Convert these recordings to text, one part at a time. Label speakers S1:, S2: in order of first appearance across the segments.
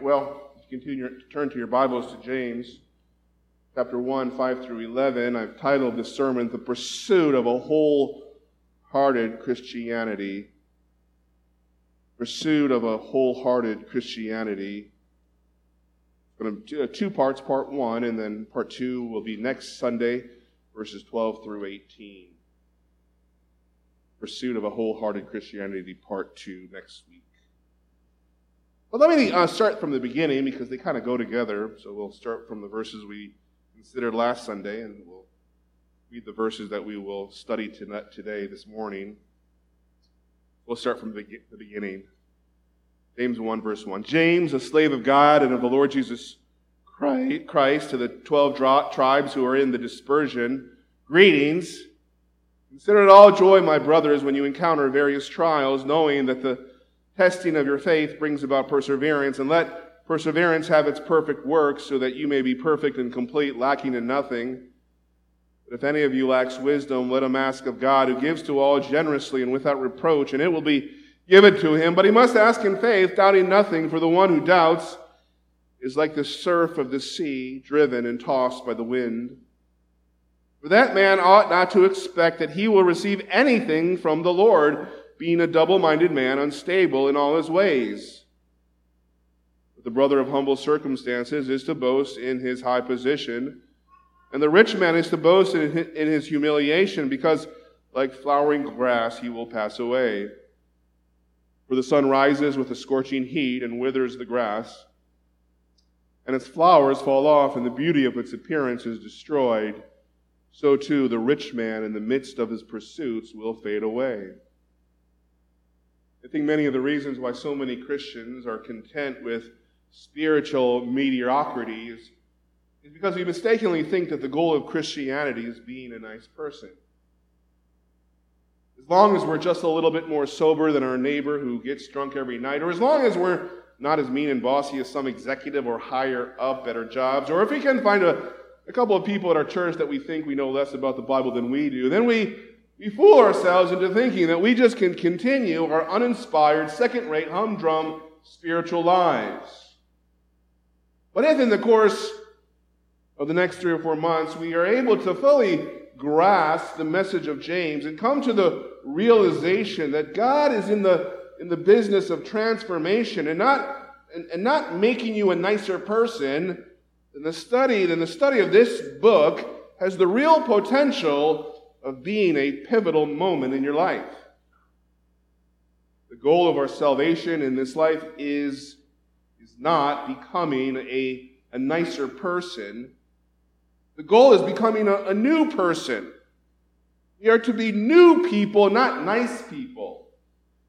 S1: Well, continue to turn to your Bibles to James chapter 1, 5 through 11. I've titled this sermon, The Pursuit of a Wholehearted Christianity. Pursuit of a Wholehearted Christianity. Do uh, two parts, part one, and then part two will be next Sunday, verses 12 through 18. Pursuit of a Wholehearted Christianity, part two, next week. But let me uh, start from the beginning because they kind of go together. So we'll start from the verses we considered last Sunday, and we'll read the verses that we will study tonight, today, this morning. We'll start from the beginning. James 1, verse 1. James, a slave of God and of the Lord Jesus Christ, to the 12 tribes who are in the dispersion, greetings. Consider it all joy, my brothers, when you encounter various trials, knowing that the testing of your faith brings about perseverance, and let perseverance have its perfect work, so that you may be perfect and complete, lacking in nothing. But if any of you lacks wisdom, let him ask of God, who gives to all generously and without reproach, and it will be given to him. But he must ask in faith, doubting nothing, for the one who doubts is like the surf of the sea, driven and tossed by the wind. For that man ought not to expect that he will receive anything from the Lord being a double minded man, unstable in all his ways. But the brother of humble circumstances is to boast in his high position, and the rich man is to boast in his humiliation, because like flowering grass he will pass away. For the sun rises with a scorching heat and withers the grass, and its flowers fall off, and the beauty of its appearance is destroyed. So too the rich man in the midst of his pursuits will fade away. I think many of the reasons why so many Christians are content with spiritual mediocrity is, is because we mistakenly think that the goal of Christianity is being a nice person. As long as we're just a little bit more sober than our neighbor who gets drunk every night, or as long as we're not as mean and bossy as some executive or higher up at our jobs, or if we can find a, a couple of people at our church that we think we know less about the Bible than we do, then we we fool ourselves into thinking that we just can continue our uninspired, second rate, humdrum spiritual lives. But if in the course of the next three or four months we are able to fully grasp the message of James and come to the realization that God is in the, in the business of transformation and not, and, and not making you a nicer person, then the study, then the study of this book has the real potential of being a pivotal moment in your life. The goal of our salvation in this life is, is not becoming a, a nicer person. The goal is becoming a, a new person. We are to be new people, not nice people.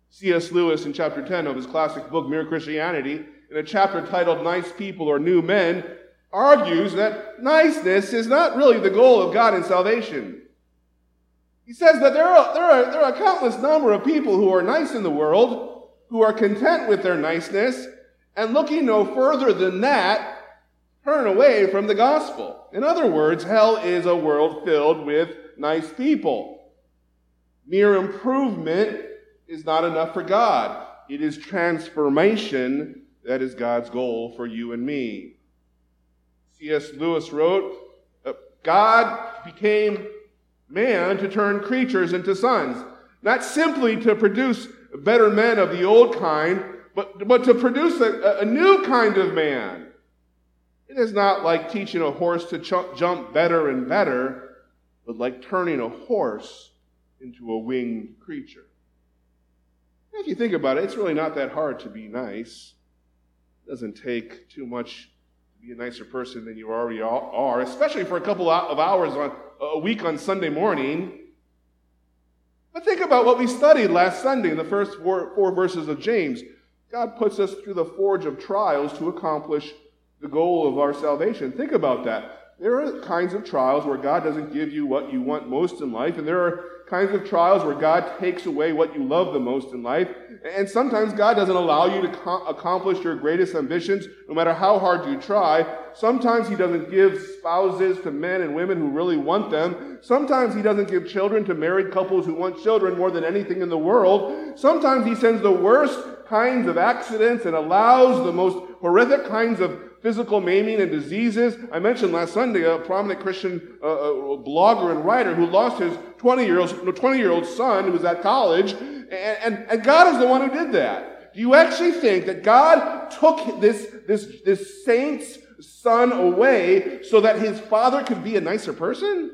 S1: C.S. Lewis, in chapter 10 of his classic book, Mere Christianity, in a chapter titled Nice People or New Men, argues that niceness is not really the goal of God in salvation. He says that there are, there, are, there are a countless number of people who are nice in the world, who are content with their niceness, and looking no further than that, turn away from the gospel. In other words, hell is a world filled with nice people. Mere improvement is not enough for God. It is transformation that is God's goal for you and me. C.S. Lewis wrote, uh, God became man to turn creatures into sons, not simply to produce better men of the old kind, but, but to produce a, a new kind of man. It is not like teaching a horse to ch- jump better and better, but like turning a horse into a winged creature. If you think about it, it's really not that hard to be nice. It doesn't take too much to be a nicer person than you already are, especially for a couple of hours on, a week on Sunday morning. But think about what we studied last Sunday in the first four, four verses of James. God puts us through the forge of trials to accomplish the goal of our salvation. Think about that. there are kinds of trials where God doesn't give you what you want most in life, and there are kinds of trials where God takes away what you love the most in life. And sometimes God doesn't allow you to co- accomplish your greatest ambitions, no matter how hard you try. Sometimes He doesn't give spouses to men and women who really want them. Sometimes He doesn't give children to married couples who want children more than anything in the world. Sometimes He sends the worst kinds of accidents and allows the most horrific kinds of physical maiming and diseases. I mentioned last Sunday a prominent Christian uh, uh, blogger and writer who lost his 20 year old 20 year old son who was at college, and, and, and God is the one who did that. Do you actually think that God took this, this, this saint's son away so that his father could be a nicer person?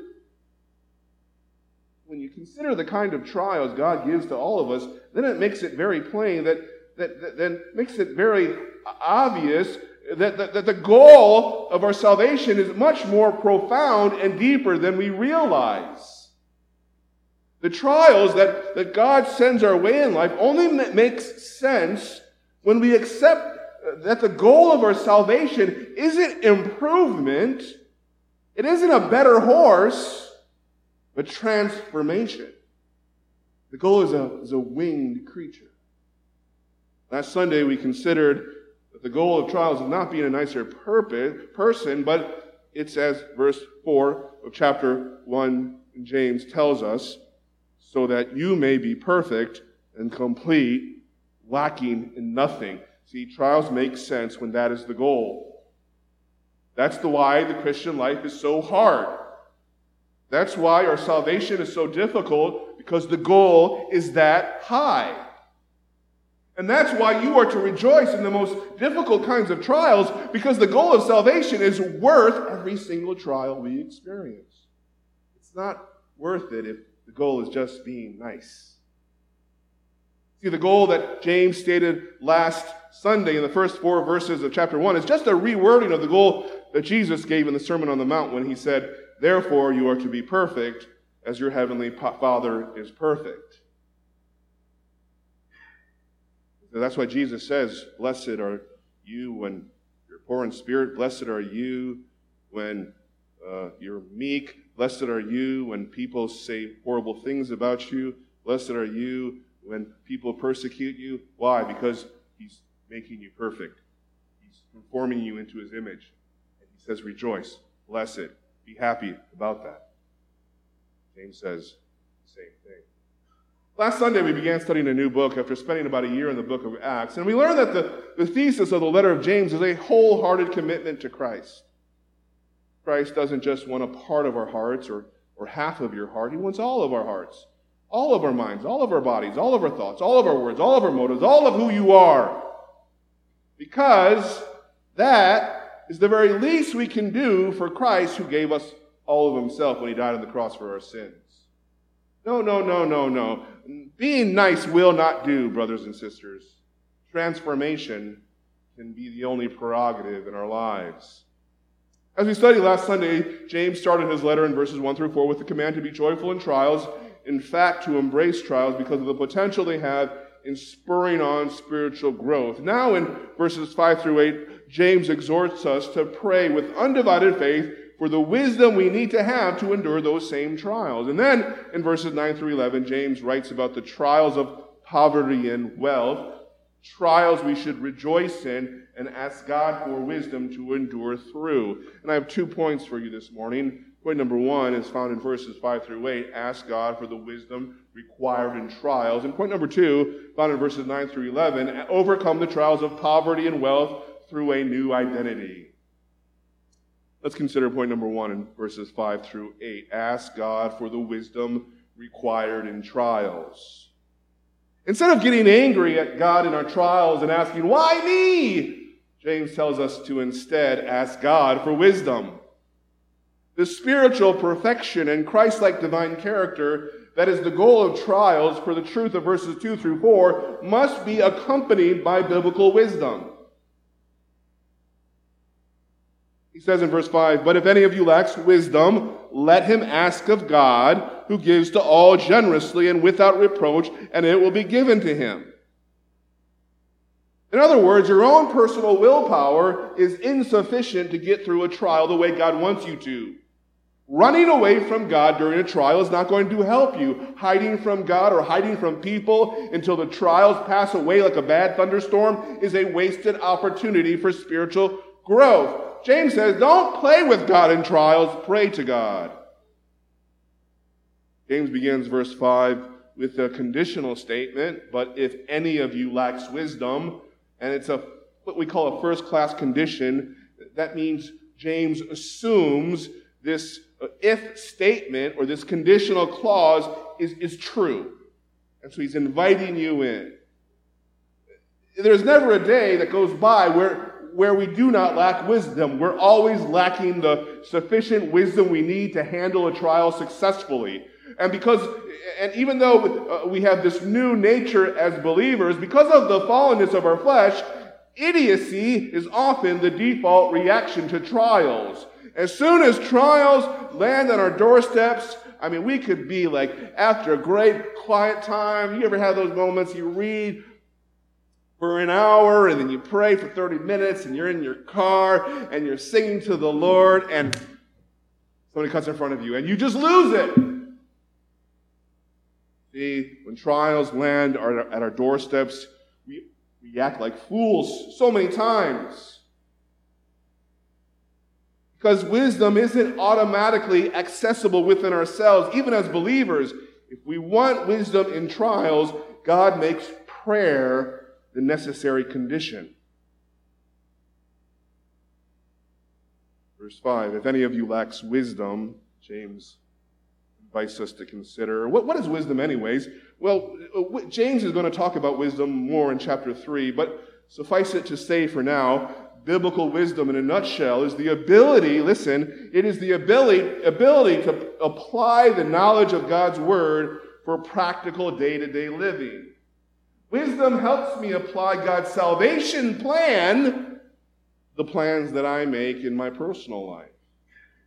S1: When you consider the kind of trials God gives to all of us, then it makes it very plain that, that, that then makes it very obvious that, that, that the goal of our salvation is much more profound and deeper than we realize. The trials that, that God sends our way in life only makes sense when we accept that the goal of our salvation isn't improvement, it isn't a better horse, but transformation. The goal is a, is a winged creature. Last Sunday we considered the goal of trials is not being a nicer person, but it's as verse 4 of chapter 1 James tells us, so that you may be perfect and complete, lacking in nothing. See, trials make sense when that is the goal. That's the why the Christian life is so hard. That's why our salvation is so difficult, because the goal is that high. And that's why you are to rejoice in the most difficult kinds of trials, because the goal of salvation is worth every single trial we experience. It's not worth it if the goal is just being nice. See, the goal that James stated last Sunday in the first four verses of chapter 1 is just a rewording of the goal that Jesus gave in the Sermon on the Mount when he said, Therefore, you are to be perfect as your heavenly Father is perfect. That's why Jesus says, Blessed are you when you're poor in spirit. Blessed are you when uh, you're meek. Blessed are you when people say horrible things about you. Blessed are you when people persecute you. Why? Because he's making you perfect. He's conforming you into his image. And he says, Rejoice, blessed, be happy about that. James says the same thing. Last Sunday, we began studying a new book after spending about a year in the book of Acts. And we learned that the, the thesis of the letter of James is a wholehearted commitment to Christ. Christ doesn't just want a part of our hearts or, or half of your heart, He wants all of our hearts, all of our minds, all of our bodies, all of our thoughts, all of our words, all of our motives, all of who you are. Because that is the very least we can do for Christ who gave us all of Himself when He died on the cross for our sins. No, no, no, no, no. Being nice will not do, brothers and sisters. Transformation can be the only prerogative in our lives. As we studied last Sunday, James started his letter in verses 1 through 4 with the command to be joyful in trials, in fact, to embrace trials because of the potential they have in spurring on spiritual growth. Now, in verses 5 through 8, James exhorts us to pray with undivided faith for the wisdom we need to have to endure those same trials. And then in verses 9 through 11, James writes about the trials of poverty and wealth, trials we should rejoice in and ask God for wisdom to endure through. And I have two points for you this morning. Point number one is found in verses 5 through 8. Ask God for the wisdom required in trials. And point number two, found in verses 9 through 11, overcome the trials of poverty and wealth through a new identity. Let's consider point number one in verses 5 through 8. Ask God for the wisdom required in trials. Instead of getting angry at God in our trials and asking, Why me? James tells us to instead ask God for wisdom. The spiritual perfection and Christ like divine character that is the goal of trials for the truth of verses 2 through 4 must be accompanied by biblical wisdom. He says in verse 5, But if any of you lacks wisdom, let him ask of God, who gives to all generously and without reproach, and it will be given to him. In other words, your own personal willpower is insufficient to get through a trial the way God wants you to. Running away from God during a trial is not going to help you. Hiding from God or hiding from people until the trials pass away like a bad thunderstorm is a wasted opportunity for spiritual growth. James says, don't play with God in trials, pray to God. James begins verse 5 with a conditional statement, but if any of you lacks wisdom, and it's a what we call a first class condition, that means James assumes this uh, if statement or this conditional clause is, is true. And so he's inviting you in. There's never a day that goes by where, where we do not lack wisdom. We're always lacking the sufficient wisdom we need to handle a trial successfully. And because, and even though uh, we have this new nature as believers, because of the fallenness of our flesh, idiocy is often the default reaction to trials. As soon as trials land on our doorsteps, I mean, we could be like, after a great quiet time, you ever have those moments you read for an hour and then you pray for 30 minutes and you're in your car and you're singing to the Lord and somebody cuts in front of you and you just lose it. See, when trials land at our doorsteps, we, we act like fools so many times. Because wisdom isn't automatically accessible within ourselves, even as believers. If we want wisdom in trials, God makes prayer the necessary condition. Verse 5 If any of you lacks wisdom, James invites us to consider. What, what is wisdom, anyways? Well, uh, James is going to talk about wisdom more in chapter 3, but suffice it to say for now biblical wisdom in a nutshell is the ability, listen, it is the ability, ability to apply the knowledge of God's word for practical day to day living. Wisdom helps me apply God's salvation plan, the plans that I make in my personal life.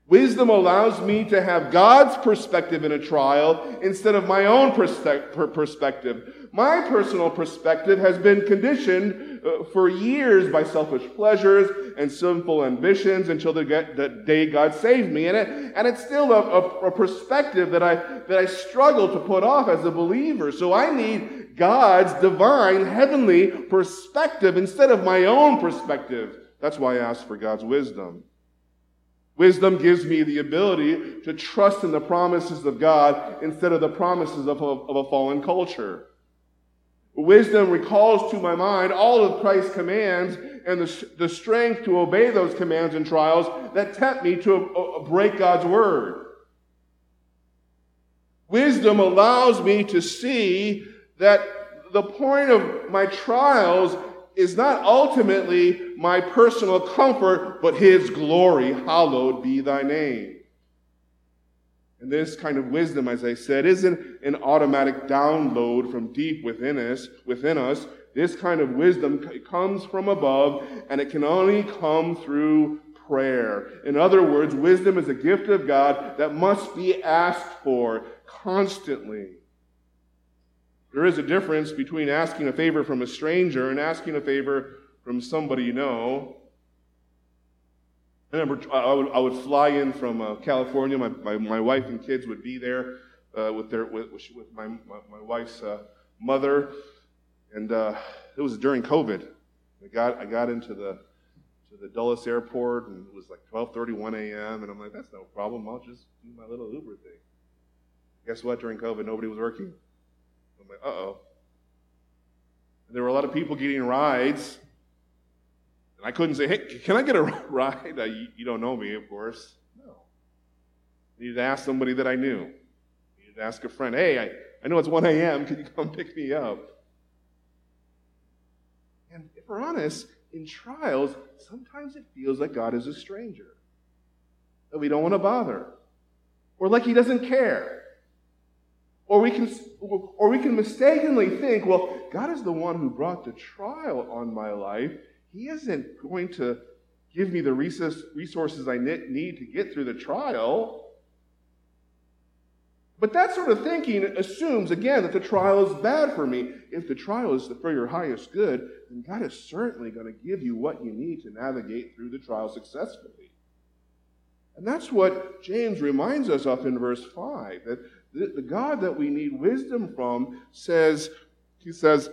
S1: Wisdom allows me to have God's perspective in a trial instead of my own perspective. My personal perspective has been conditioned Uh, for years by selfish pleasures and sinful ambitions until the, day God saved me. And, it, and it's still a, a, a perspective that I, that I struggle to put off as a believer. So I need God's divine, heavenly perspective instead of my own perspective. That's why I ask for God's wisdom. Wisdom gives me the ability to trust in the promises of God instead of the promises of a, of a fallen culture. Wisdom recalls to my mind all of Christ's commands and the, the strength to obey those commands and trials that tempt me to uh, break God's word. Wisdom allows me to see that the point of my trials is not ultimately my personal comfort, but His glory. Hallowed be thy name. And this kind of wisdom, as I said, isn't an automatic download from deep within us, within us. This kind of wisdom comes from above, and it can only come through prayer. In other words, wisdom is a gift of God that must be asked for constantly. There is a difference between asking a favor from a stranger and asking a favor from somebody you know. I remember I would, I would fly in from uh, California. My, my, my, wife and kids would be there uh, with, their, with, with my, my, my wife's uh, mother. And uh, it was during COVID. I got, I got into the, to the Dulles airport, and it was like 12.31 a.m., and I'm like, that's no problem. I'll just do my little Uber thing. Guess what? During COVID, nobody was working. I'm like, uh-oh. There were a lot of people getting rides and I couldn't say, hey, can I get a ride? Uh, you, you, don't know me, of course. No. I needed to ask somebody that I knew. I needed to ask a friend, hey, I, I know it's 1 a.m. Can you come pick me up? And if we're honest, in trials, sometimes it feels like God is a stranger, that we don't want to bother, or like He doesn't care. Or we, can, or we can mistakenly think, well, God is the one who brought the trial on my life, he isn't going to give me the resources I need to get through the trial. But that sort of thinking assumes, again, that the trial is bad for me. If the trial is for your highest good, then God is certainly going to give you what you need to navigate through the trial successfully. And that's what James reminds us of in verse 5 that the God that we need wisdom from says, he says,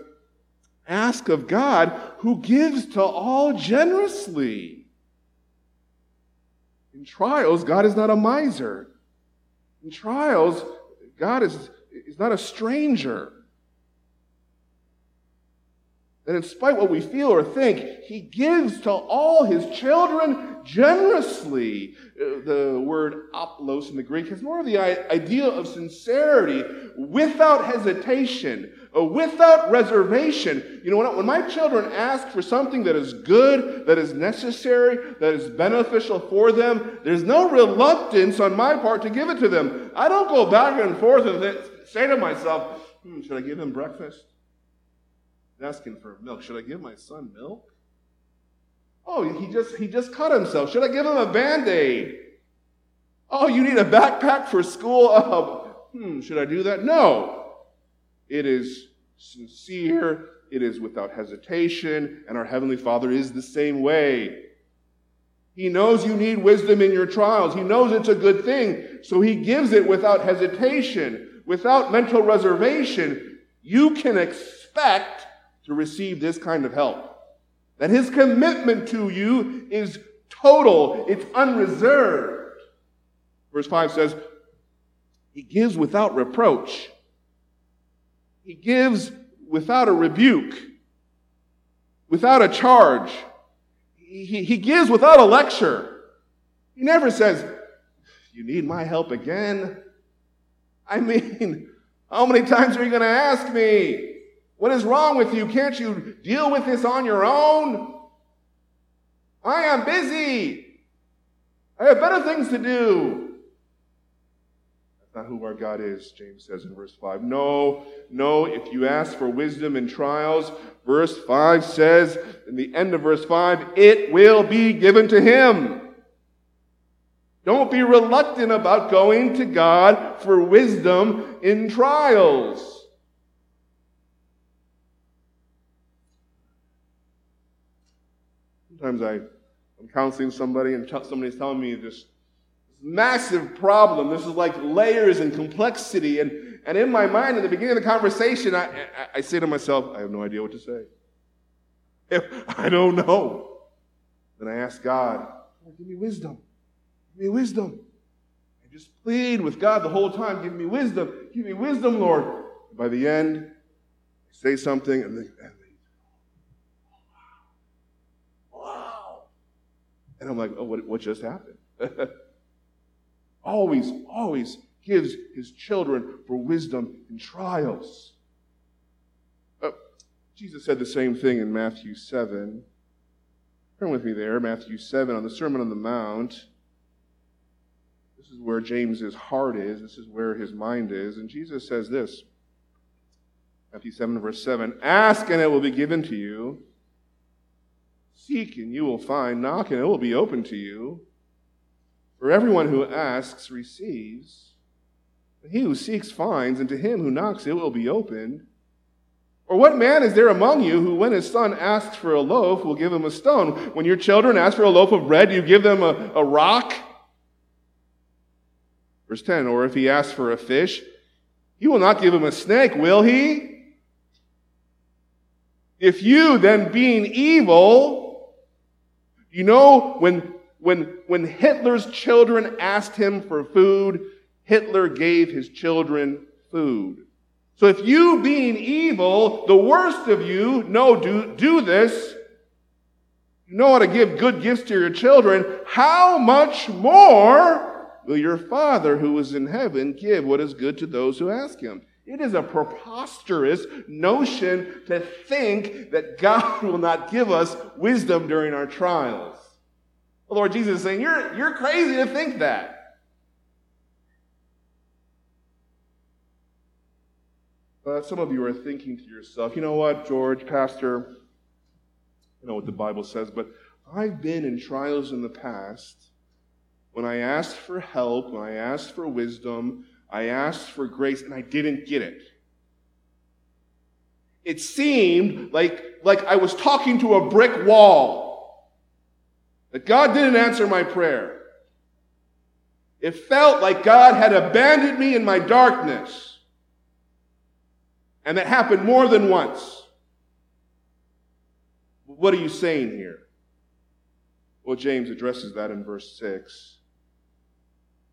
S1: ask of God who gives to all generously. In trials, God is not a miser. In trials, God is, is not a stranger. That in spite what we feel or think, He gives to all His children generously. Uh, the word aplos in the Greek has more of the idea of sincerity without hesitation, without reservation. You know, when, when my children ask for something that is good, that is necessary, that is beneficial for them, there's no reluctance on my part to give it to them. I don't go back and forth and say to myself, hmm, should I give him breakfast? asking for milk. Should I give my son milk? Oh, he just he just cut himself. Should I give him a band-aid? Oh, you need a backpack for school? Oh, hmm, should I do that? No. It is sincere, it is without hesitation, and our Heavenly Father is the same way. He knows you need wisdom in your trials. He knows it's a good thing, so He gives it without hesitation, without mental reservation. You can expect to receive this kind of help. That his commitment to you is total, it's unreserved. Verse 5 says, He gives without reproach, He gives without a rebuke, without a charge. He, he, gives without a lecture. He never says, You need my help again? I mean, how many times are you going to ask me? What is wrong with you? Can't you deal with this on your own? I am busy. I have better things to do. Not who our God is, James says in verse 5. No, no, if you ask for wisdom in trials, verse 5 says, in the end of verse 5, it will be given to him. Don't be reluctant about going to God for wisdom in trials. Sometimes I, I'm counseling somebody and somebody's telling me this massive problem. This is like layers and complexity. And, and in my mind, at the beginning of the conversation, I, I, I say to myself, I have no idea what to say. If I don't know. Then I ask God, oh, give me wisdom. Give me wisdom. I just plead with God the whole time, give me wisdom. Give me wisdom, Lord. by the end, I say something and, they, and And I'm like, oh, what, what just happened? always, always gives his children for wisdom in trials. Uh, Jesus said the same thing in Matthew 7. Turn with me there, Matthew 7, on the Sermon on the Mount. This is where James's heart is. This is where his mind is. And Jesus says this Matthew 7, verse 7 Ask and it will be given to you. Seek and you will find. Knock and it will be open to you. For everyone who asks receives. He who seeks finds, and to him who knocks it will be opened. Or what man is there among you who, when his son asks for a loaf, will give him a stone? When your children ask for a loaf of bread, you give them a, a rock? Verse 10 Or if he asks for a fish, you will not give him a snake, will he? If you, then being evil, you know, when, when, when Hitler's children asked him for food, Hitler gave his children food. So if you, being evil, the worst of you, know, do, do this, you know how to give good gifts to your children, how much more will your Father who is in heaven give what is good to those who ask him? It is a preposterous notion to think that God will not give us wisdom during our trials. The Lord Jesus is saying, You're, you're crazy to think that. But some of you are thinking to yourself, you know what, George, Pastor, you know what the Bible says, but I've been in trials in the past when I asked for help, when I asked for wisdom, I asked for grace and I didn't get it. It seemed like, like I was talking to a brick wall. That God didn't answer my prayer. It felt like God had abandoned me in my darkness. And that happened more than once. What are you saying here? Well, James addresses that in verse 6.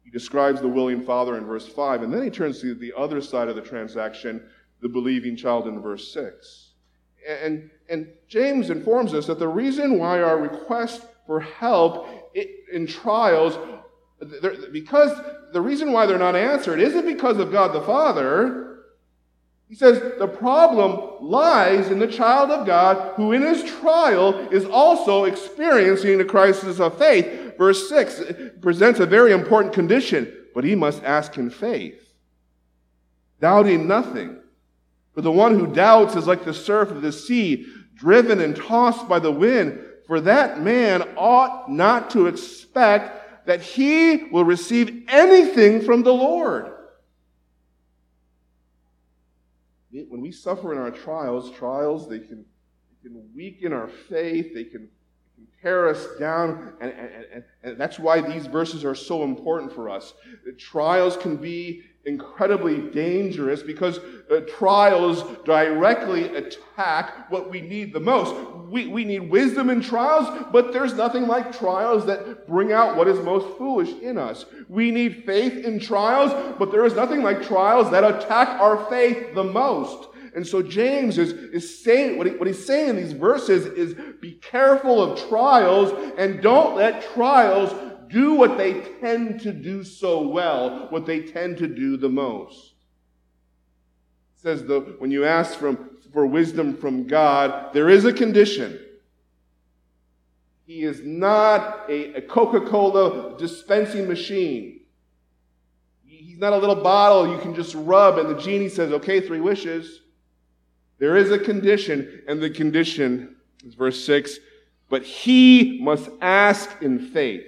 S1: He describes the willing father in verse 5, and then he turns to the other side of the transaction, the believing child in verse 6. And, and James informs us that the reason why our request for help in trials, because the reason why they're not answered isn't because of God the Father, he says the problem lies in the child of God who, in his trial, is also experiencing the crisis of faith. Verse 6 presents a very important condition, but he must ask in faith, doubting nothing. For the one who doubts is like the surf of the sea, driven and tossed by the wind. For that man ought not to expect that he will receive anything from the Lord. when we suffer in our trials, trials, they can, they can weaken our faith, they can, can tear us down, and, and, and, and that's why these verses are so important for us. The trials can be incredibly dangerous because uh, trials directly attack what we need the most. We, we need wisdom in trials, but there's nothing like trials that bring out what is most foolish in us. We need faith in trials, but there is nothing like trials that attack our faith the most. And so James is, is saying, what, he, what he's saying in these verses is be careful of trials and don't let trials do what they tend to do so well, what they tend to do the most. It says the, when you ask from, for wisdom from God, there is a condition. He is not a, a Coca Cola dispensing machine. He's not a little bottle you can just rub and the genie says, okay, three wishes. There is a condition, and the condition is verse 6 but he must ask in faith.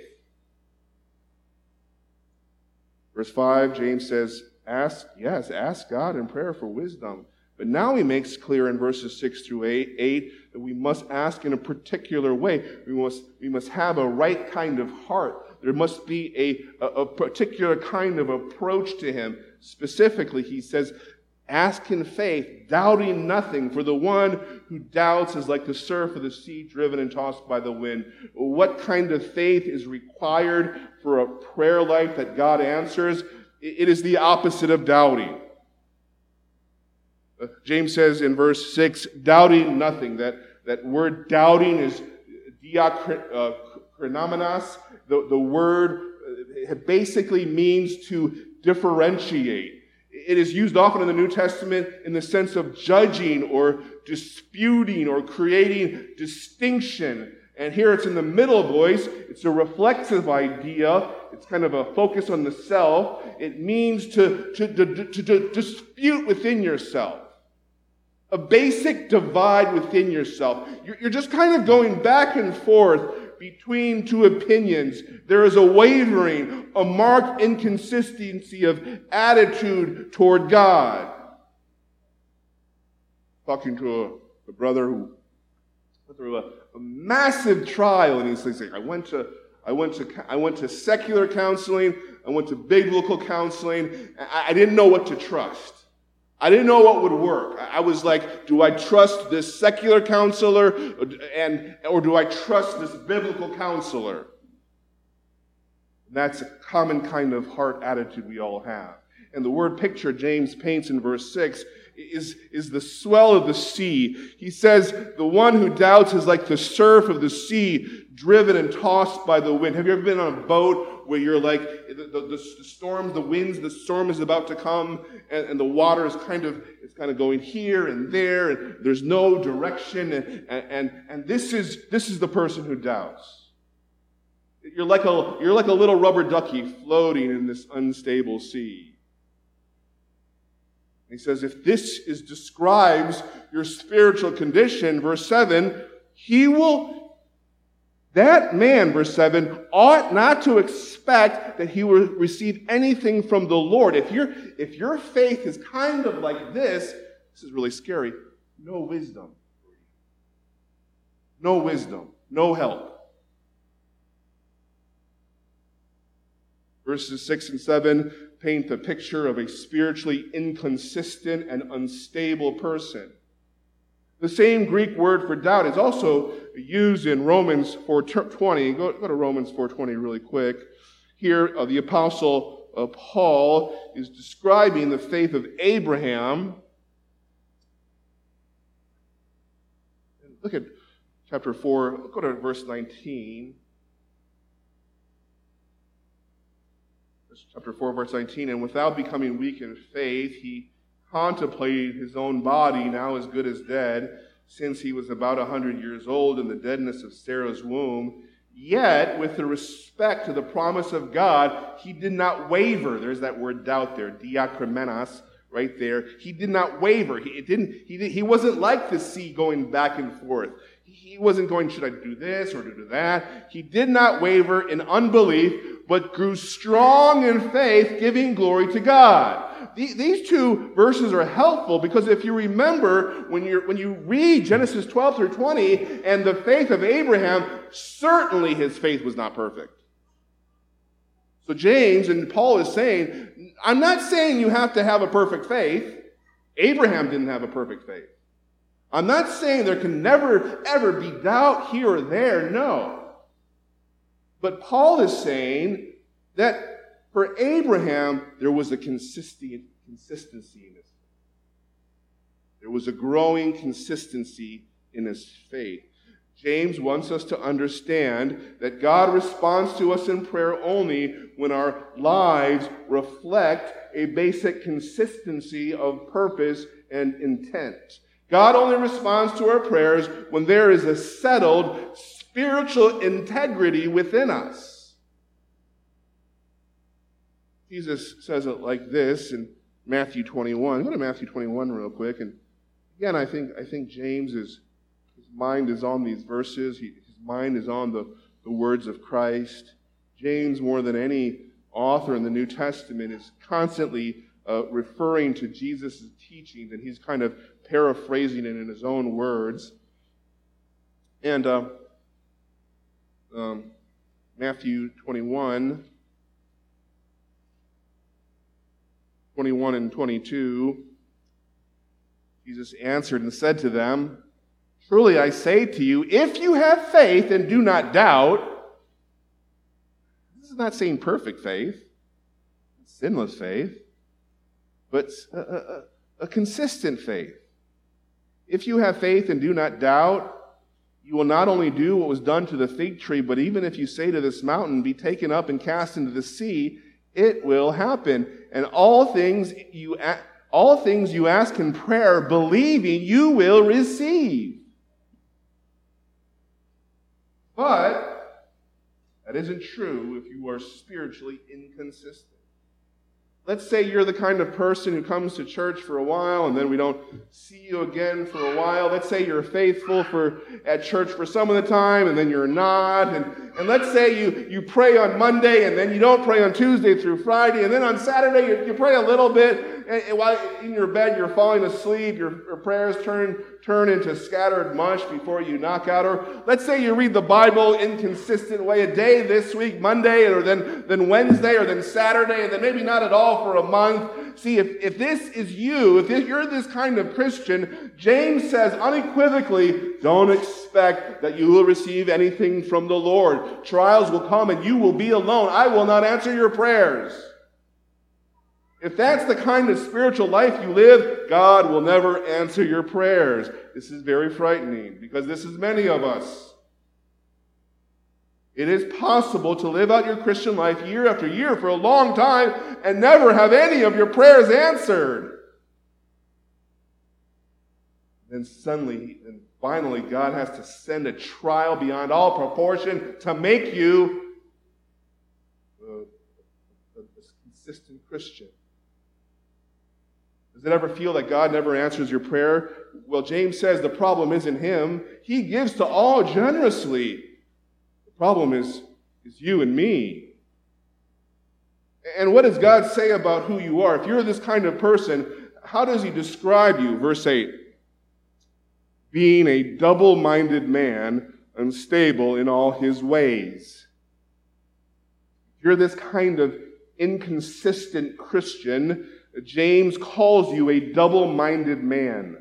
S1: Verse 5, James says, Ask, yes, ask God in prayer for wisdom. But now he makes clear in verses 6 through 8, 8 that we must ask in a particular way. We must, we must have a right kind of heart. There must be a, a, a particular kind of approach to him. Specifically, he says, Ask in faith, doubting nothing, for the one who doubts is like the surf of the sea driven and tossed by the wind. What kind of faith is required for a prayer life that God answers? It is the opposite of doubting. Uh, James says in verse 6, doubting nothing. That, that word doubting is diakrinomenos. The, the word uh, basically means to differentiate it is used often in the New Testament in the sense of judging or disputing or creating distinction. And here it's in the middle voice. It's a reflexive idea. It's kind of a focus on the self. It means to, to, to, to, to dispute within yourself. A basic divide within yourself. You're, you're just kind of going back and forth between two opinions. There is a wavering, a marked inconsistency of attitude toward God. Talking to a, a brother who went through a, a massive trial, and he's saying, I went to I went to I went to secular counseling. I went to biblical counseling. I, I didn't know what to trust. I didn't know what would work. I was like, do I trust this secular counselor and, or do I trust this biblical counselor? That's a common kind of heart attitude we all have. And the word picture James paints in verse 6 is, is the swell of the sea. He says, the one who doubts is like the surf of the sea, driven and tossed by the wind. Have you ever been on a boat where you're like, the, the, the storm, the winds, the storm is about to come, and, and, the water is kind of, it's kind of going here and there, and there's no direction, and, and, and this is, this is the person who doubts. You're like a, you're like a little rubber ducky floating in this unstable sea. He says, if this is describes your spiritual condition, verse 7, he will That man, verse 7, ought not to expect that he will receive anything from the Lord. If, your if your faith is kind of like this, this is really scary, no wisdom. No wisdom, no help. Verses 6 and 7 paint the picture of a spiritually inconsistent and unstable person. The same Greek word for doubt is also used in Romans 4:20. Go, go to Romans 4:20 really quick. Here, uh, the apostle uh, Paul is describing the faith of Abraham. Look at chapter 4. Go to verse 19. Chapter 4, verse 19. And without becoming weak in faith, he contemplated his own body, now as good as dead, since he was about a hundred years old in the deadness of Sarah's womb. Yet, with the respect to the promise of God, he did not waver. There's that word doubt there, diakrinomenos, right there. He did not waver. He, didn't, he, he wasn't like the sea going back and forth. He wasn't going, should I do this or do that? He did not waver in unbelief, but grew strong in faith, giving glory to God. These two verses are helpful because if you remember when, you when you read Genesis 12 through 20 and the faith of Abraham, certainly his faith was not perfect. So James and Paul is saying, I'm not saying you have to have a perfect faith. Abraham didn't have a perfect faith. I'm not saying there can never, ever be doubt here or there. No. But Paul is saying that for Abraham, there was a consistency in his faith. There was a growing consistency in his faith. James wants us to understand that God responds to us in prayer only when our lives reflect a basic consistency of purpose and intent. God only responds to our prayers when there is a settled spiritual integrity within us. Jesus says it like this in Matthew 21. Go to Matthew 21 real quick. And again, I think, I think James is, his mind is on these verses. He, his mind is on the, the words of Christ. James, more than any author in the New Testament, is constantly uh, referring to Jesus' teachings, and he's kind of paraphrasing it in his own words. And uh, um, Matthew 21, 21 and 22, Jesus answered and said to them, Truly I say to you, if you have faith and do not doubt, this is not saying perfect faith, sinless faith, but a, a, a consistent faith. If you have faith and do not doubt, you will not only do what was done to the fig tree, but even if you say to this mountain, Be taken up and cast into the sea, it will happen. And all things you, all things you ask in prayer, believing, you will receive. But that isn't true if you are spiritually inconsistent. Let's say you're the kind of person who comes to church for a while and then we don't see you again for a while. Let's say you're faithful for at church for some of the time and then you're not. And, and let's say you, you pray on Monday and then you don't pray on Tuesday through Friday. And then on Saturday you, you pray a little bit. While in your bed you're falling asleep, your, your prayers turn, turn into scattered mush before you knock out. Or let's say you read the Bible inconsistent way a day this week, Monday, or then, then Wednesday, or then Saturday, and then maybe not at all for a month. See, if, if this is you, if you're this kind of Christian, James says unequivocally, don't expect that you will receive anything from the Lord. Trials will come and you will be alone. I will not answer your prayers. If that's the kind of spiritual life you live, God will never answer your prayers. This is very frightening because this is many of us. It is possible to live out your Christian life year after year for a long time and never have any of your prayers answered. Then suddenly and finally, God has to send a trial beyond all proportion to make you a, a, a consistent Christian. Does it ever feel that God never answers your prayer? Well, James says the problem isn't him. He gives to all generously The problem is, is you and me. And what does God say about who you are? If you're this kind of person, how does He describe you? Verse 8 being a double minded man, unstable in all his ways. If you're this kind of inconsistent Christian, James calls you a double minded man.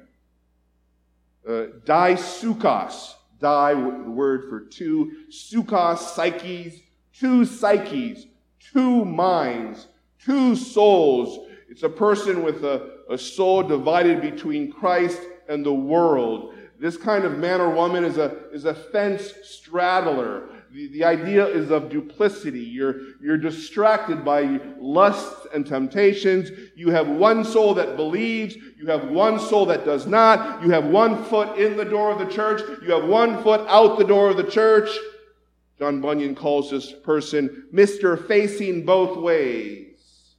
S1: Uh, sukos, die, the word for two, sukos, psyches, two psyches, two minds, two souls. It's a person with a, a soul divided between Christ and the world. This kind of man or woman is a, is a fence straddler. The, the idea is of duplicity. You're, you're distracted by lusts and temptations. You have one soul that believes. You have one soul that does not. You have one foot in the door of the church. You have one foot out the door of the church. John Bunyan calls this person Mr. Facing Both Ways.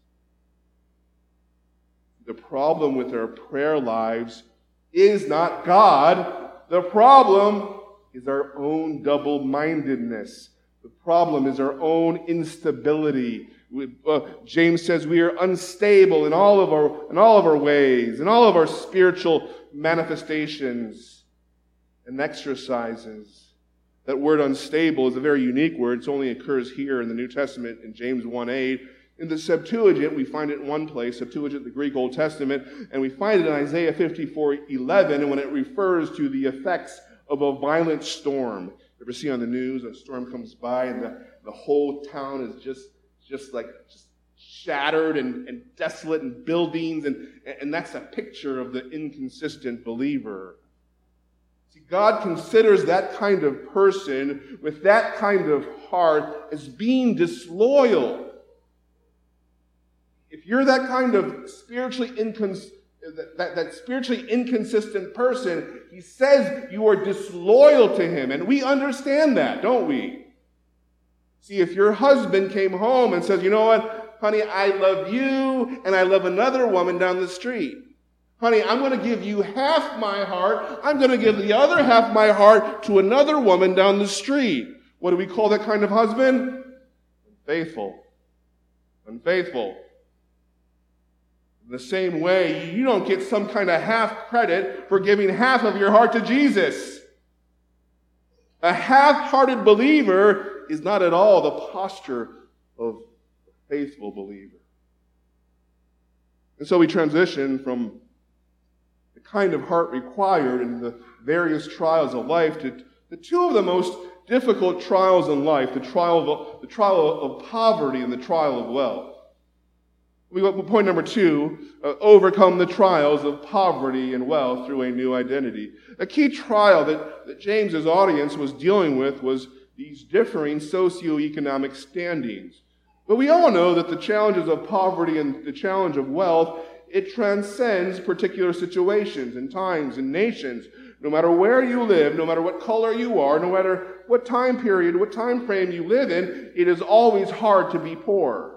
S1: The problem with our prayer lives is not God. The problem is our own double mindedness. The problem is our own instability. We, uh, James says we are unstable in all of our in all of our ways, in all of our spiritual manifestations and exercises. That word unstable is a very unique word. It only occurs here in the New Testament in James 1 8. In the Septuagint, we find it in one place, Septuagint, the Greek Old Testament, and we find it in Isaiah 54 11, and when it refers to the effects of a violent storm. You Ever see on the news a storm comes by and the, the whole town is just, just like just shattered and, and desolate and buildings, and, and that's a picture of the inconsistent believer. See, God considers that kind of person with that kind of heart as being disloyal if you're that kind of spiritually incons- that, that, that, spiritually inconsistent person, he says you are disloyal to him. And we understand that, don't we? See, if your husband came home and says, you know what, honey, I love you and I love another woman down the street. Honey, I'm going to give you half my heart. I'm going to give the other half my heart to another woman down the street. What do we call that kind of husband? Unfaithful. Unfaithful. The same way, you don't get some kind of half credit for giving half of your heart to Jesus. A half hearted believer is not at all the posture of a faithful believer. And so we transition from the kind of heart required in the various trials of life to the two of the most difficult trials in life the trial of, the trial of poverty and the trial of wealth. We go point number two uh, overcome the trials of poverty and wealth through a new identity. A key trial that, that James's audience was dealing with was these differing socioeconomic standings. But we all know that the challenges of poverty and the challenge of wealth, it transcends particular situations and times and nations. No matter where you live, no matter what color you are, no matter what time period, what time frame you live in, it is always hard to be poor.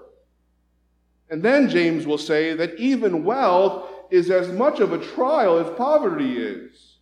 S1: And then James will say that even wealth is as much of a trial as poverty is.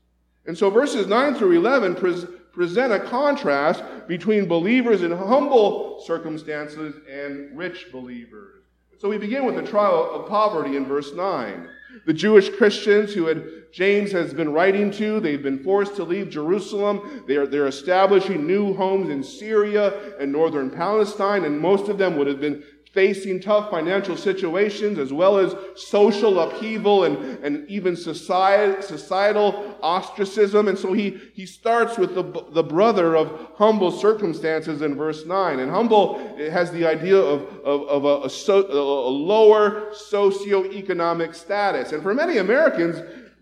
S1: And so verses 9 through 11 pre- present a contrast between believers in humble circumstances and rich believers. So we begin with the trial of poverty in verse 9. The Jewish Christians who had James has been writing to, they've been forced to leave Jerusalem. They are, they're establishing new homes in Syria and northern Palestine, and most of them would have been facing tough financial situations as well as social upheaval and, and even societal ostracism. And so he, he starts with the, the brother of humble circumstances in verse 9. And humble has the idea of, of, of a, a, so, a lower socioeconomic status. And for many Americans,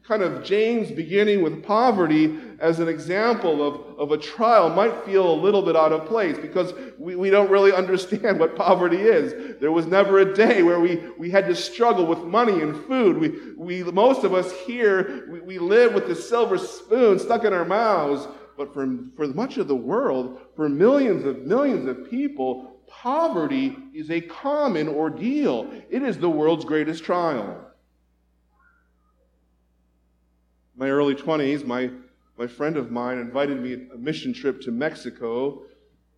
S1: kind of James beginning with poverty as an example of, of a trial might feel a little bit out of place because we, we don't really understand what poverty is. There was never a day where we, we had to struggle with money and food. We, we, most of us here, we, we live with the silver spoon stuck in our mouths. But for, for much of the world, for millions of millions of people, poverty is a common ordeal. It is the world's greatest trial. My early 20s, my, my friend of mine invited me a mission trip to Mexico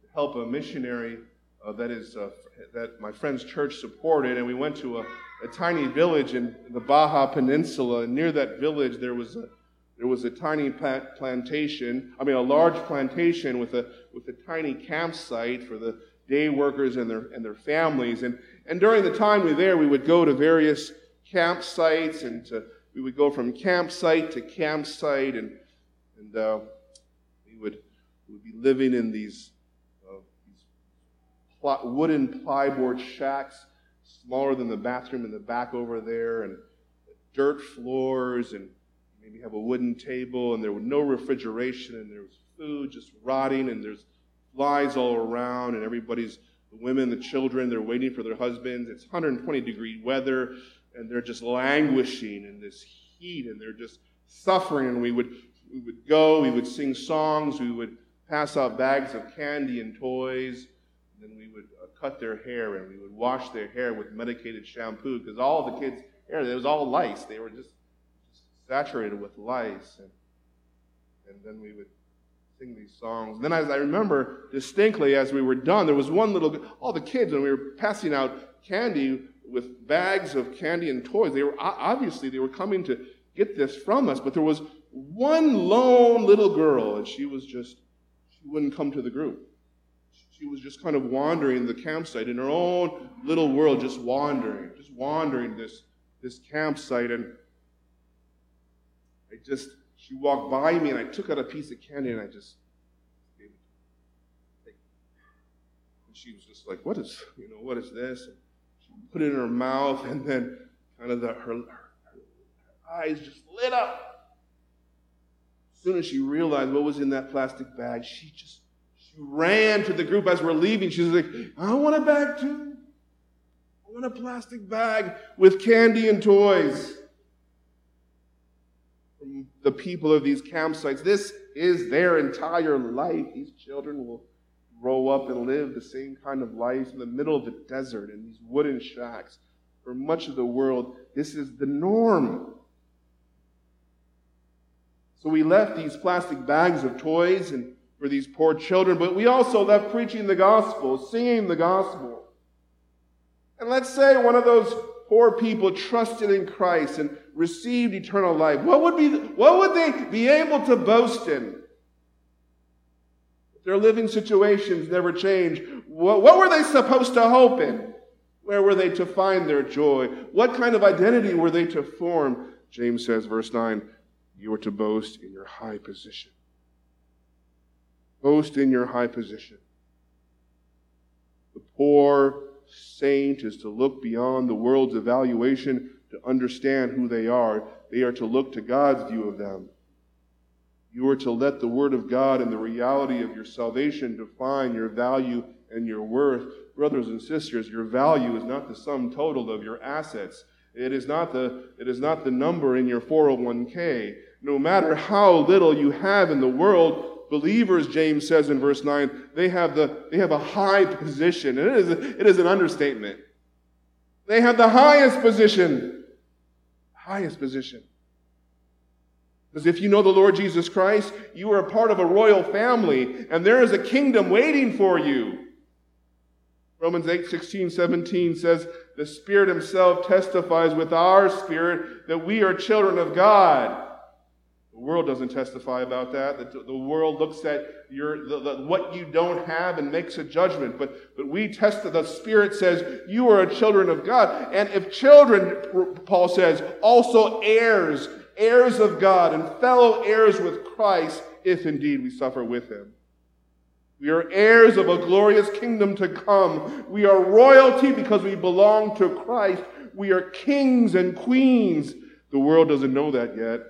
S1: to help a missionary uh, that is uh, that my friend's church supported, and we went to a, a tiny village in the Baja Peninsula. And near that village, there was a there was a tiny plantation. I mean, a large plantation with a with a tiny campsite for the day workers and their and their families. And and during the time we were there, we would go to various campsites, and to, we would go from campsite to campsite, and and uh, we would we would be living in these these wooden plyboard shacks, smaller than the bathroom in the back over there, and dirt floors, and maybe have a wooden table, and there was no refrigeration, and there was food just rotting, and there's flies all around, and everybody's the women, the children, they're waiting for their husbands. It's 120 degree weather, and they're just languishing in this heat, and they're just suffering. And we would we would go, we would sing songs, we would pass out bags of candy and toys then we would uh, cut their hair and we would wash their hair with medicated shampoo because all the kids' hair, it was all lice. They were just, just saturated with lice. And, and then we would sing these songs. And then as I remember distinctly as we were done, there was one little, all the kids, when we were passing out candy with bags of candy and toys, they were obviously they were coming to get this from us, but there was one lone little girl, and she was just, she wouldn't come to the group she was just kind of wandering the campsite in her own little world, just wandering, just wandering this, this campsite. And I just, she walked by me and I took out a piece of candy and I just gave it. To her. And she was just like, what is, you know, what is this? And put it in her mouth and then kind of the, her, her, eyes just lit up. As soon as she realized what was in that plastic bag, she just she ran to the group as we're leaving. She was like, I want a bag too. I want a plastic bag with candy and toys. From the people of these campsites, this is their entire life. These children will grow up and live the same kind of life in the middle of the desert in these wooden shacks. For much of the world, this is the norm. So we left these plastic bags of toys and for these poor children, but we also left preaching the gospel, singing the gospel. And let's say one of those poor people trusted in Christ and received eternal life. What would, be, what would they be able to boast in? Their living situations never change, what, what were they supposed to hope in? Where were they to find their joy? What kind of identity were they to form? James says, verse 9, you are to boast in your high position. Boast in your high position. The poor saint is to look beyond the world's evaluation to understand who they are. They are to look to God's view of them. You are to let the Word of God and the reality of your salvation define your value and your worth. Brothers and sisters, your value is not the sum total of your assets. It is not the, it is not the number in your 401k. No matter how little you have in the world, believers, James says in verse 9, they have, the, they have a high position. And it is, it is an understatement. They have the highest position. Highest position. Because if you know the Lord Jesus Christ, you are a part of a royal family, and there is a kingdom waiting for you. Romans 8, 16, 17 says, The Spirit Himself testifies with our spirit that we are children of God. The world doesn't testify about that. The, the world looks at your, the, the, what you don't have and makes a judgment. But, but we test the Spirit says you are a children of God. And if children, Paul says, also heirs, heirs of God and fellow heirs with Christ, if indeed we suffer with him. We are heirs of a glorious kingdom to come. We are royalty because we belong to Christ. We are kings and queens. The world doesn't know that yet.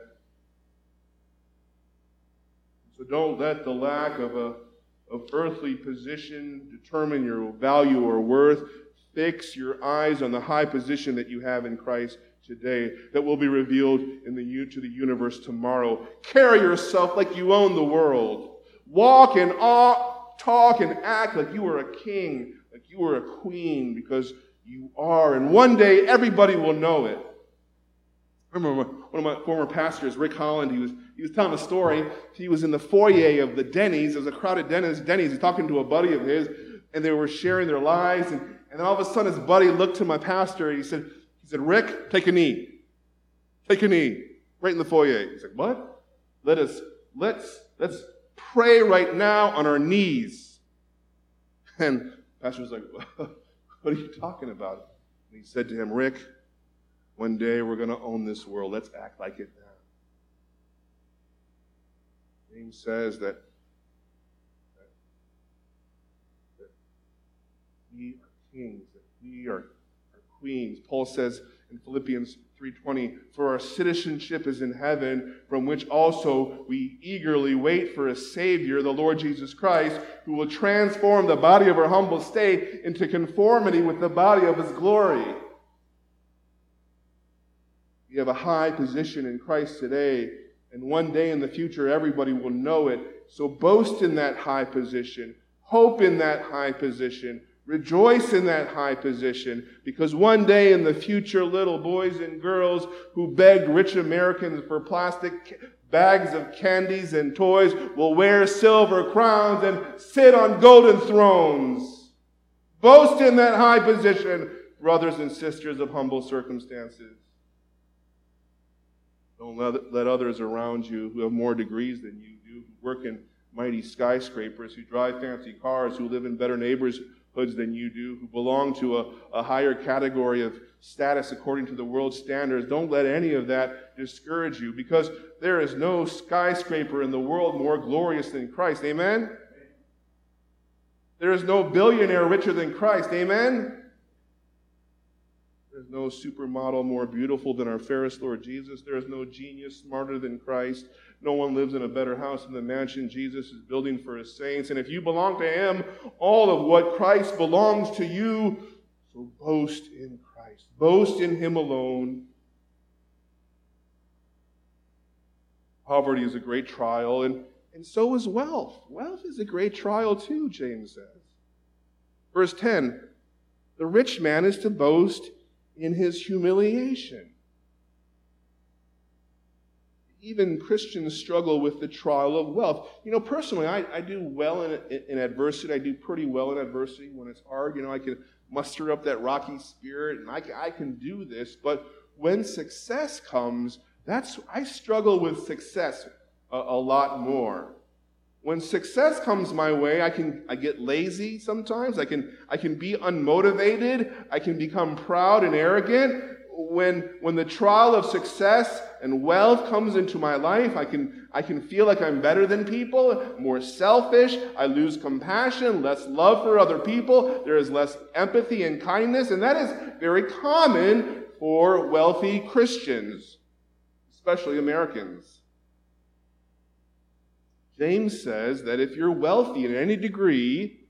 S1: So don't let the lack of a of earthly position determine your value or worth. Fix your eyes on the high position that you have in Christ today that will be revealed in the to the universe tomorrow. Carry yourself like you own the world. Walk and talk and act like you are a king, like you are a queen, because you are. And one day everybody will know it. I remember one of my former pastors, Rick Holland, he was, he was telling a story. He was in the foyer of the Denny's. There was a crowded Denny's. Denny's. He's talking to a buddy of his, and they were sharing their lives. And, and then all of a sudden, his buddy looked to my pastor, and he said, said, Rick, take a knee. Take a knee. Right in the foyer. He's like, what? Let us, let's, let's pray right now on our knees. And pastor was like, what are you talking about? And he said to him, Rick, one day we're going to own this world. Let's act like it now. James says that, that, that we are kings, that we are, queens. Paul says in Philippians 3:20 for our citizenship is in heaven from which also we eagerly wait for a savior the Lord Jesus Christ who will transform the body of our humble state into conformity with the body of his glory. We have a high position in Christ today and one day in the future everybody will know it. So boast in that high position. Hope in that high position Rejoice in that high position because one day in the future, little boys and girls who begged rich Americans for plastic bags of candies and toys will wear silver crowns and sit on golden thrones. Boast in that high position, brothers and sisters of humble circumstances. Don't let, let others around you who have more degrees than you do, who work in mighty skyscrapers, who drive fancy cars, who live in better neighbors hoods than you do, who belong to a, a higher category of status according to the world's standards. Don't let any of that discourage you because there is no skyscraper in the world more glorious than Christ. Amen? There is no billionaire richer than Christ. Amen? There's no supermodel more beautiful than our fairest Lord Jesus. There is no genius smarter than Christ. No one lives in a better house than the mansion Jesus is building for his saints. And if you belong to him, all of what Christ belongs to you. So boast in Christ. Boast in him alone. Poverty is a great trial, and, and so is wealth. Wealth is a great trial too, James says. Verse 10 The rich man is to boast in his humiliation even Christians struggle with the trial of wealth. You know, personally, I, I do well in, in adversity. I do pretty well in adversity when it's hard. You know, I can muster up that rocky spirit and I, I can do this. But when success comes, that's I struggle with success a, a lot more. When success comes my way, I can I get lazy sometimes. I can I can be unmotivated. I can become proud and arrogant when, when the trial of success and wealth comes into my life, I can, I can feel like I'm better than people, more selfish. I lose compassion, less love for other people. There is less empathy and kindness. And that is very common for wealthy Christians, especially Americans. James says that if you're wealthy in any degree,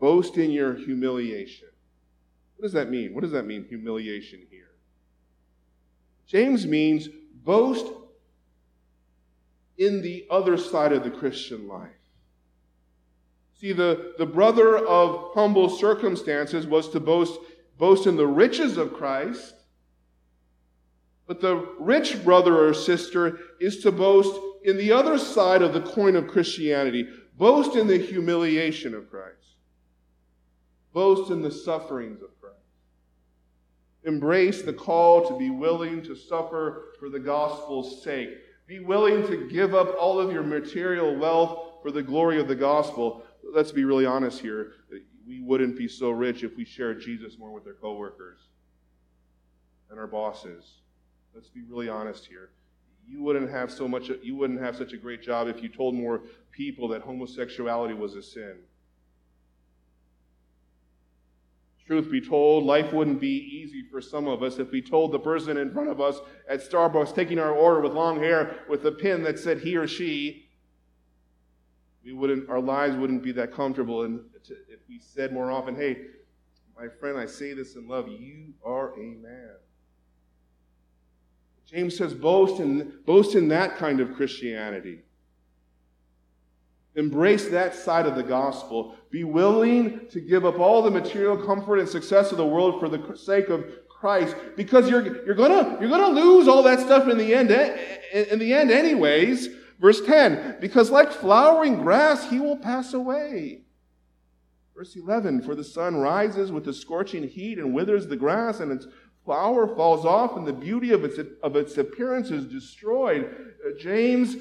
S1: boast in your humiliation. What does that mean? What does that mean, humiliation here? James means boast in the other side of the Christian life. See, the, the brother of humble circumstances was to boast, boast in the riches of Christ, but the rich brother or sister is to boast in the other side of the coin of Christianity, boast in the humiliation of Christ, boast in the sufferings of Christ. Embrace the call to be willing to suffer for the gospel's sake. Be willing to give up all of your material wealth for the glory of the gospel. Let's be really honest here. We wouldn't be so rich if we shared Jesus more with our coworkers and our bosses. Let's be really honest here. You wouldn't have so much you wouldn't have such a great job if you told more people that homosexuality was a sin. Truth be told, life wouldn't be easy for some of us if we told the person in front of us at Starbucks taking our order with long hair with a pin that said he or she. We wouldn't, our lives wouldn't be that comfortable. And if we said more often, hey, my friend, I say this in love, you are a man. James says, boast in, boast in that kind of Christianity. Embrace that side of the gospel. Be willing to give up all the material comfort and success of the world for the sake of Christ because you're, you're gonna, you're gonna lose all that stuff in the end, eh, in the end anyways. Verse 10, because like flowering grass, he will pass away. Verse 11, for the sun rises with the scorching heat and withers the grass, and its flower falls off, and the beauty of its, of its appearance is destroyed. Uh, James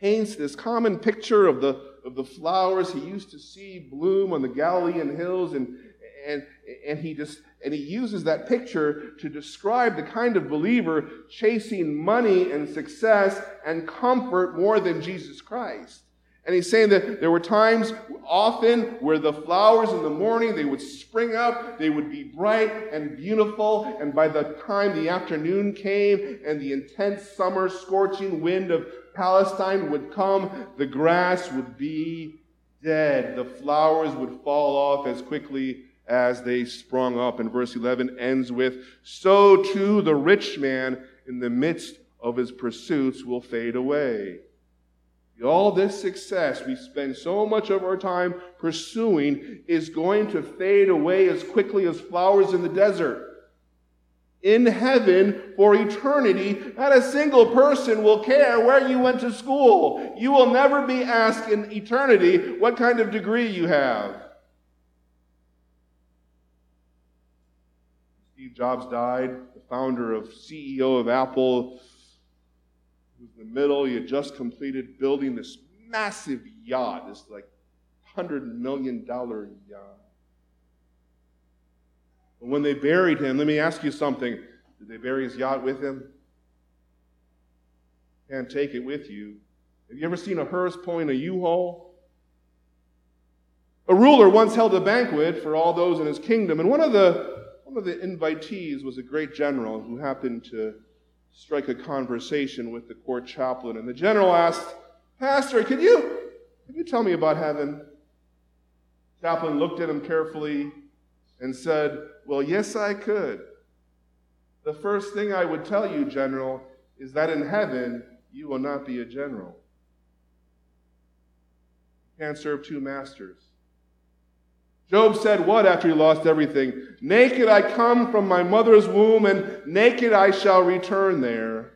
S1: paints this common picture of the, of the flowers he used to see bloom on the Galilean hills, and, and, and, he just, and he uses that picture to describe the kind of believer chasing money and success and comfort more than Jesus Christ. And he's saying that there were times often where the flowers in the morning, they would spring up, they would be bright and beautiful, and by the time the afternoon came and the intense summer scorching wind of Palestine would come, the grass would be dead. The flowers would fall off as quickly as they sprung up. And verse 11 ends with, So too the rich man in the midst of his pursuits will fade away. All this success we spend so much of our time pursuing is going to fade away as quickly as flowers in the desert. In heaven, for eternity, not a single person will care where you went to school. You will never be asked in eternity what kind of degree you have. Steve Jobs died, the founder of CEO of Apple was in the middle. He had just completed building this massive yacht, this like hundred million dollar yacht. But when they buried him, let me ask you something. Did they bury his yacht with him? Can't take it with you. Have you ever seen a hearse pulling a U-Haul? A ruler once held a banquet for all those in his kingdom, and one of the one of the invitees was a great general who happened to strike a conversation with the court chaplain. And the general asked, Pastor, could you, could you tell me about heaven? Chaplain looked at him carefully and said, Well, yes, I could. The first thing I would tell you, General, is that in heaven you will not be a general. You can't serve two masters. Job said what after he lost everything? Naked I come from my mother's womb, and naked I shall return there.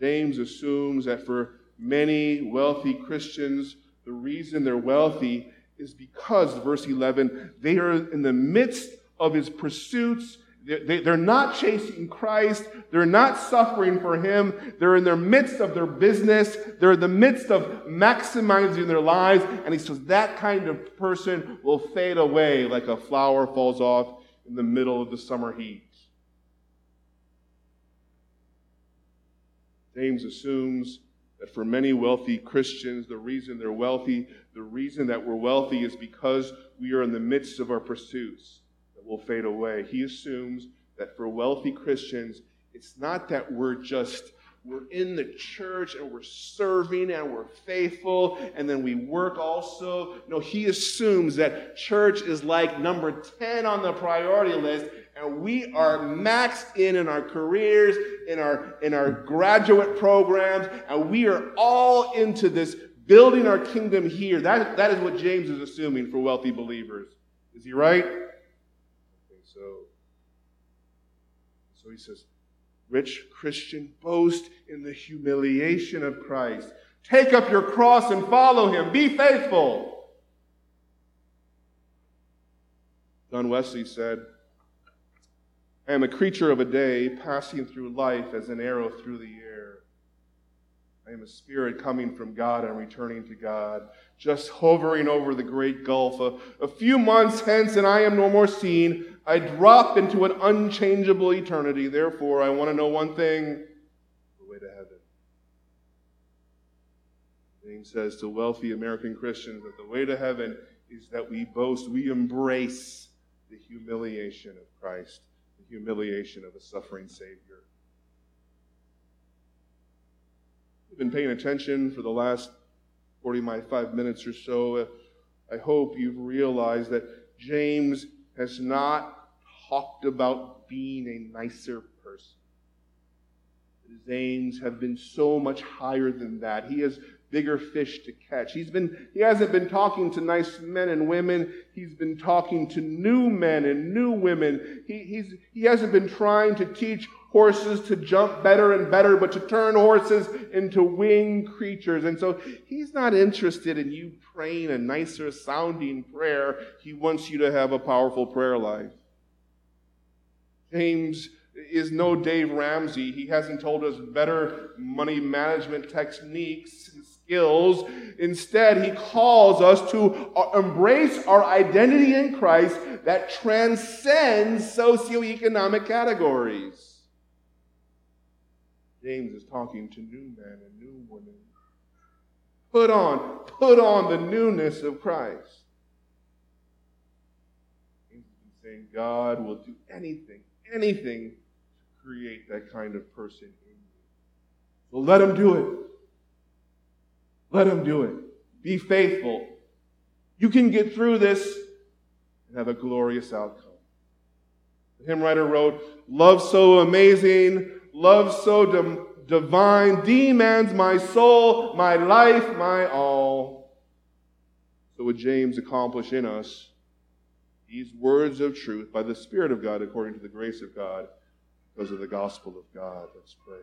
S1: James assumes that for many wealthy Christians, the reason they're wealthy is because, verse 11, they are in the midst of his pursuits they're not chasing Christ. They're not suffering for Him. They're in the midst of their business. They're in the midst of maximizing their lives. And He says that kind of person will fade away like a flower falls off in the middle of the summer heat. James assumes that for many wealthy Christians, the reason they're wealthy, the reason that we're wealthy is because we are in the midst of our pursuits will fade away. He assumes that for wealthy Christians, it's not that we're just we're in the church and we're serving and we're faithful and then we work also. No, he assumes that church is like number 10 on the priority list and we are maxed in in our careers, in our in our graduate programs, and we are all into this building our kingdom here. That, that is what James is assuming for wealthy believers. Is he right? So. So he says, Rich Christian, boast in the humiliation of Christ. Take up your cross and follow him. Be faithful. John Wesley said, I am a creature of a day, passing through life as an arrow through the air. I am a spirit coming from God and returning to God, just hovering over the great gulf. A, a few months hence, and I am no more seen. I drop into an unchangeable eternity. Therefore, I want to know one thing the way to heaven. James says to wealthy American Christians that the way to heaven is that we boast, we embrace the humiliation of Christ, the humiliation of a suffering Savior. We've been paying attention for the last 45 minutes or so. I hope you've realized that James has not talked about being a nicer His have been so much higher than that. He has bigger fish to catch. He's been, he hasn't been talking to nice men and women. He's been talking to new men and new women. He, he's, he hasn't been trying to teach horses to jump better and better, but to turn horses into winged creatures. And so he's not interested in you praying a nicer sounding prayer. He wants you to have a powerful prayer life. James is no Dave Ramsey. He hasn't told us better money management techniques and skills. Instead, he calls us to uh, embrace our identity in Christ that transcends socioeconomic categories. James is talking to new men and new women. Put on, put on the newness of Christ. James is saying God will do anything, anything create that kind of person in you. So let him do it. Let him do it. Be faithful. You can get through this and have a glorious outcome. The hymn writer wrote, Love so amazing, love so divine demands my soul, my life, my all. So would James accomplish in us these words of truth by the Spirit of God according to the grace of God because of the gospel of God. Let's pray.